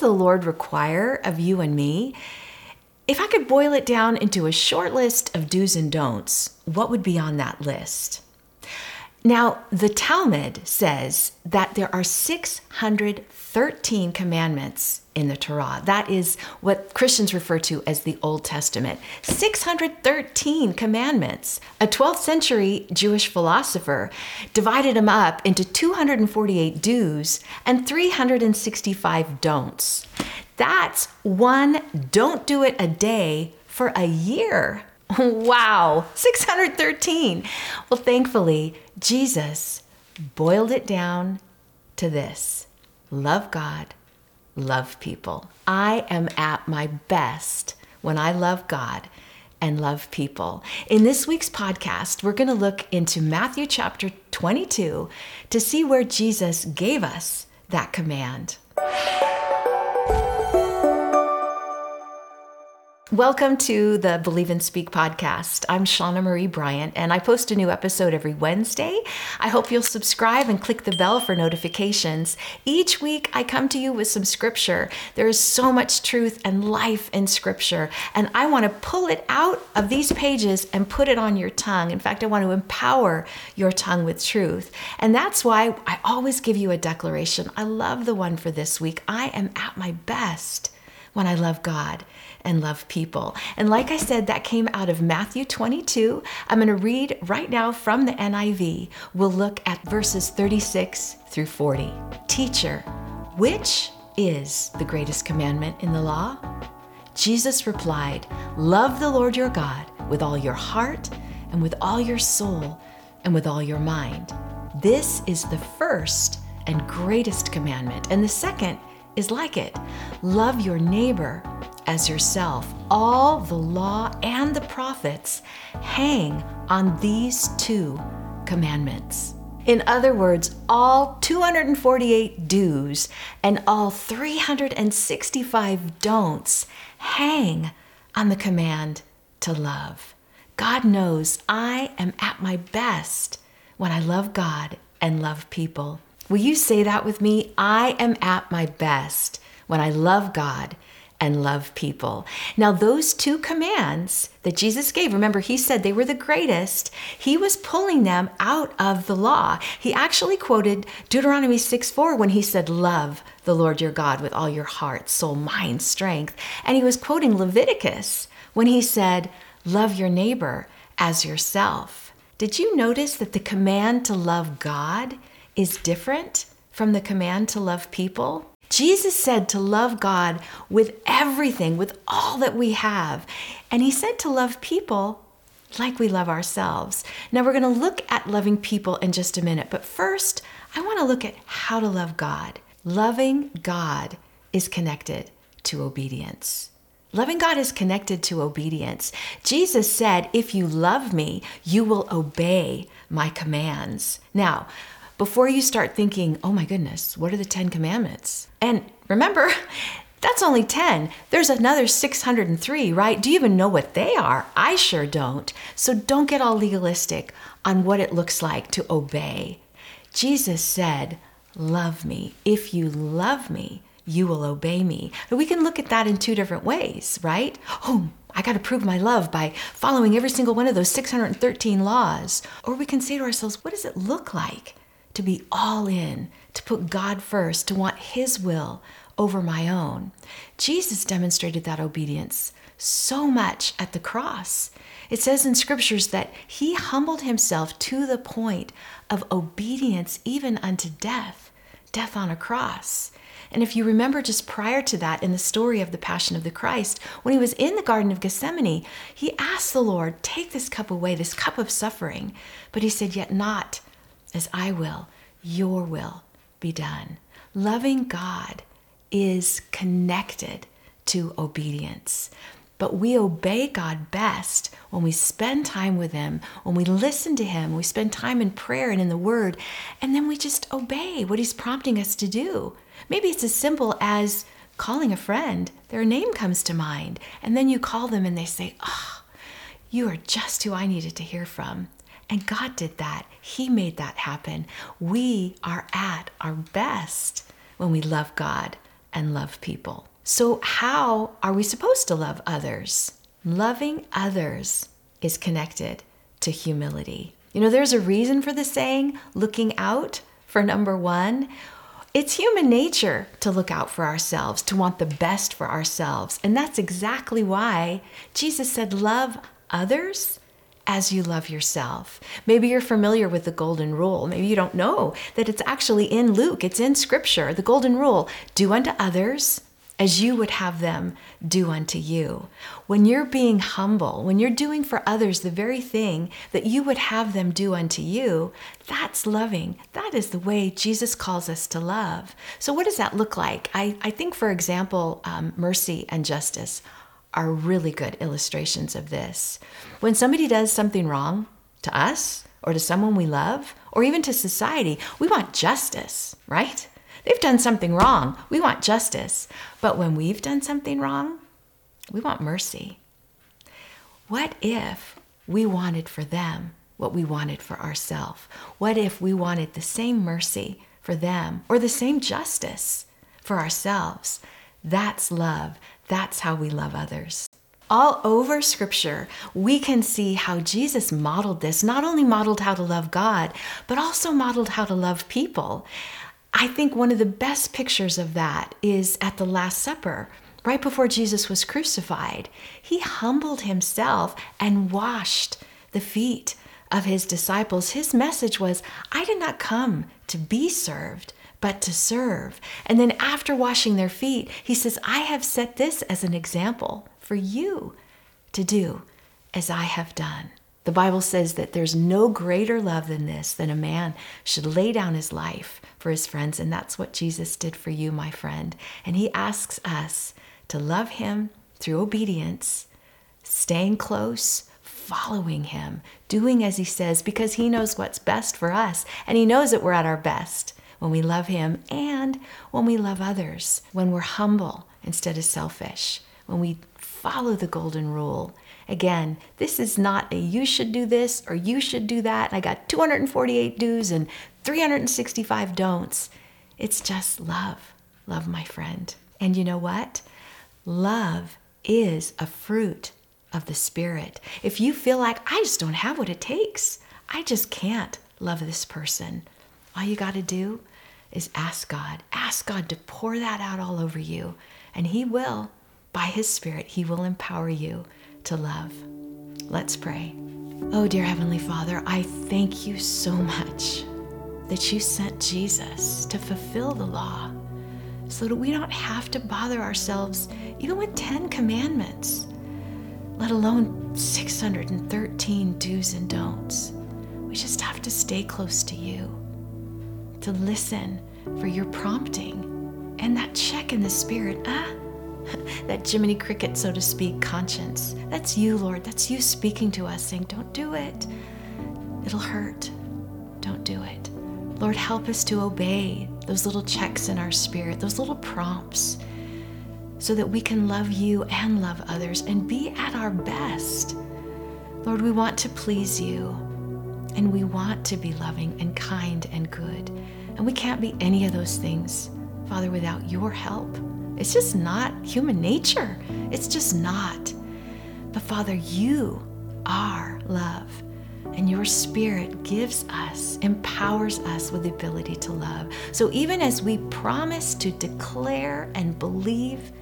the Lord require of you and me? If I could boil it down into a short list of do's and don'ts, what would be on that list? Now, the Talmud says that there are 613 commandments in the Torah. That is what Christians refer to as the Old Testament. 613 commandments. A 12th century Jewish philosopher divided them up into 248 do's and 365 don'ts. That's one don't do it a day for a year. Wow, 613. Well, thankfully, Jesus boiled it down to this love God, love people. I am at my best when I love God and love people. In this week's podcast, we're going to look into Matthew chapter 22 to see where Jesus gave us that command. Welcome to the Believe and Speak podcast. I'm Shawna Marie Bryant, and I post a new episode every Wednesday. I hope you'll subscribe and click the bell for notifications. Each week, I come to you with some scripture. There is so much truth and life in scripture, and I want to pull it out of these pages and put it on your tongue. In fact, I want to empower your tongue with truth. And that's why I always give you a declaration. I love the one for this week. I am at my best when I love God and love people. And like I said, that came out of Matthew 22. I'm going to read right now from the NIV. We'll look at verses 36 through 40. Teacher, which is the greatest commandment in the law? Jesus replied, Love the Lord your God with all your heart and with all your soul and with all your mind. This is the first and greatest commandment. And the second is like it love your neighbor as yourself. All the law and the prophets hang on these two commandments. In other words, all 248 do's and all 365 don'ts hang on the command to love. God knows I am at my best when I love God and love people. Will you say that with me? I am at my best when I love God and love people. Now, those two commands that Jesus gave, remember, he said they were the greatest. He was pulling them out of the law. He actually quoted Deuteronomy 6 4 when he said, Love the Lord your God with all your heart, soul, mind, strength. And he was quoting Leviticus when he said, Love your neighbor as yourself. Did you notice that the command to love God is different from the command to love people? Jesus said to love God with everything, with all that we have. And he said to love people like we love ourselves. Now, we're going to look at loving people in just a minute, but first, I want to look at how to love God. Loving God is connected to obedience. Loving God is connected to obedience. Jesus said, If you love me, you will obey my commands. Now, before you start thinking, oh my goodness, what are the 10 commandments? And remember, that's only 10. There's another 603, right? Do you even know what they are? I sure don't. So don't get all legalistic on what it looks like to obey. Jesus said, Love me. If you love me, you will obey me. But we can look at that in two different ways, right? Oh, I got to prove my love by following every single one of those 613 laws. Or we can say to ourselves, what does it look like to be all in, to put God first, to want His will over my own. Jesus demonstrated that obedience so much at the cross. It says in scriptures that He humbled Himself to the point of obedience, even unto death, death on a cross. And if you remember just prior to that in the story of the Passion of the Christ, when he was in the Garden of Gethsemane, he asked the Lord, Take this cup away, this cup of suffering. But he said, Yet not as I will, your will be done. Loving God is connected to obedience. But we obey God best when we spend time with Him, when we listen to Him, we spend time in prayer and in the Word, and then we just obey what He's prompting us to do. Maybe it's as simple as calling a friend, their name comes to mind, and then you call them and they say, Oh, you are just who I needed to hear from. And God did that. He made that happen. We are at our best when we love God and love people. So, how are we supposed to love others? Loving others is connected to humility. You know, there's a reason for the saying, looking out for number one. It's human nature to look out for ourselves, to want the best for ourselves. And that's exactly why Jesus said, Love others as you love yourself. Maybe you're familiar with the golden rule. Maybe you don't know that it's actually in Luke, it's in scripture. The golden rule do unto others as you would have them do unto you. When you're being humble, when you're doing for others the very thing that you would have them do unto you, that's loving. That is the way Jesus calls us to love. So, what does that look like? I, I think, for example, um, mercy and justice are really good illustrations of this. When somebody does something wrong to us, or to someone we love, or even to society, we want justice, right? They've done something wrong. We want justice. But when we've done something wrong, we want mercy. What if we wanted for them what we wanted for ourselves? What if we wanted the same mercy for them or the same justice for ourselves? That's love. That's how we love others. All over Scripture, we can see how Jesus modeled this, not only modeled how to love God, but also modeled how to love people. I think one of the best pictures of that is at the Last Supper, right before Jesus was crucified. He humbled himself and washed the feet of his disciples. His message was, I did not come to be served, but to serve. And then after washing their feet, he says, I have set this as an example for you to do as I have done. The Bible says that there's no greater love than this, than a man should lay down his life for his friends. And that's what Jesus did for you, my friend. And he asks us to love him through obedience, staying close, following him, doing as he says, because he knows what's best for us. And he knows that we're at our best when we love him and when we love others, when we're humble instead of selfish, when we follow the golden rule Again, this is not a you should do this or you should do that. I got 248 do's and 365 don'ts. It's just love. Love, my friend. And you know what? Love is a fruit of the Spirit. If you feel like I just don't have what it takes, I just can't love this person, all you got to do is ask God. Ask God to pour that out all over you, and He will. By His Spirit, He will empower you to love. Let's pray. Oh, dear Heavenly Father, I thank you so much that you sent Jesus to fulfill the law so that we don't have to bother ourselves even with 10 commandments, let alone 613 do's and don'ts. We just have to stay close to you, to listen for your prompting and that check in the spirit. Ah, that Jiminy Cricket, so to speak, conscience. That's you, Lord. That's you speaking to us, saying, Don't do it. It'll hurt. Don't do it. Lord, help us to obey those little checks in our spirit, those little prompts, so that we can love you and love others and be at our best. Lord, we want to please you and we want to be loving and kind and good. And we can't be any of those things, Father, without your help. It's just not human nature. It's just not. But Father, you are love. And your spirit gives us, empowers us with the ability to love. So even as we promise to declare and believe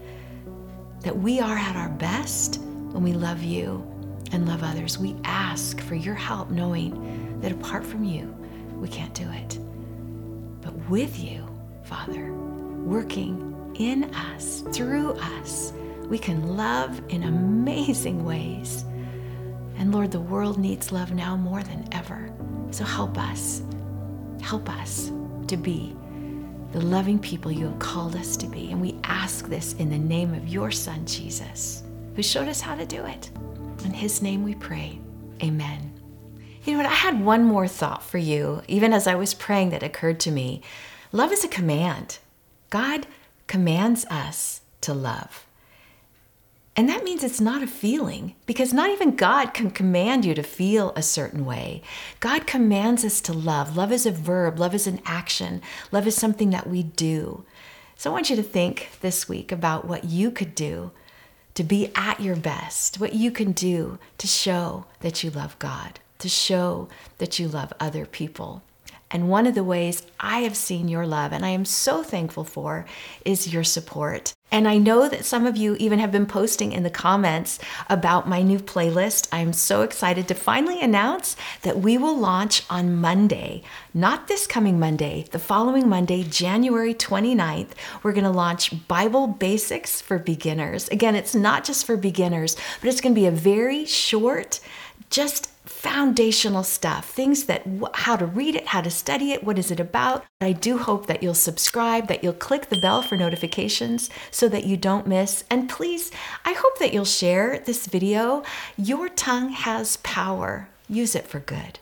that we are at our best when we love you and love others, we ask for your help, knowing that apart from you, we can't do it. But with you, Father, working in us, through us, we can love in amazing ways. And Lord, the world needs love now more than ever. So help us. Help us to be the loving people you have called us to be. And we ask this in the name of your Son, Jesus, who showed us how to do it. In his name we pray. Amen. You know what? I had one more thought for you, even as I was praying, that occurred to me. Love is a command. God commands us to love. And that means it's not a feeling because not even God can command you to feel a certain way. God commands us to love. Love is a verb, love is an action, love is something that we do. So I want you to think this week about what you could do to be at your best, what you can do to show that you love God, to show that you love other people. And one of the ways I have seen your love, and I am so thankful for, is your support. And I know that some of you even have been posting in the comments about my new playlist. I am so excited to finally announce that we will launch on Monday, not this coming Monday, the following Monday, January 29th. We're going to launch Bible Basics for Beginners. Again, it's not just for beginners, but it's going to be a very short, just foundational stuff, things that how to read it, how to study it, what is it about. I do hope that you'll subscribe, that you'll click the bell for notifications so that you don't miss. And please, I hope that you'll share this video. Your tongue has power. Use it for good.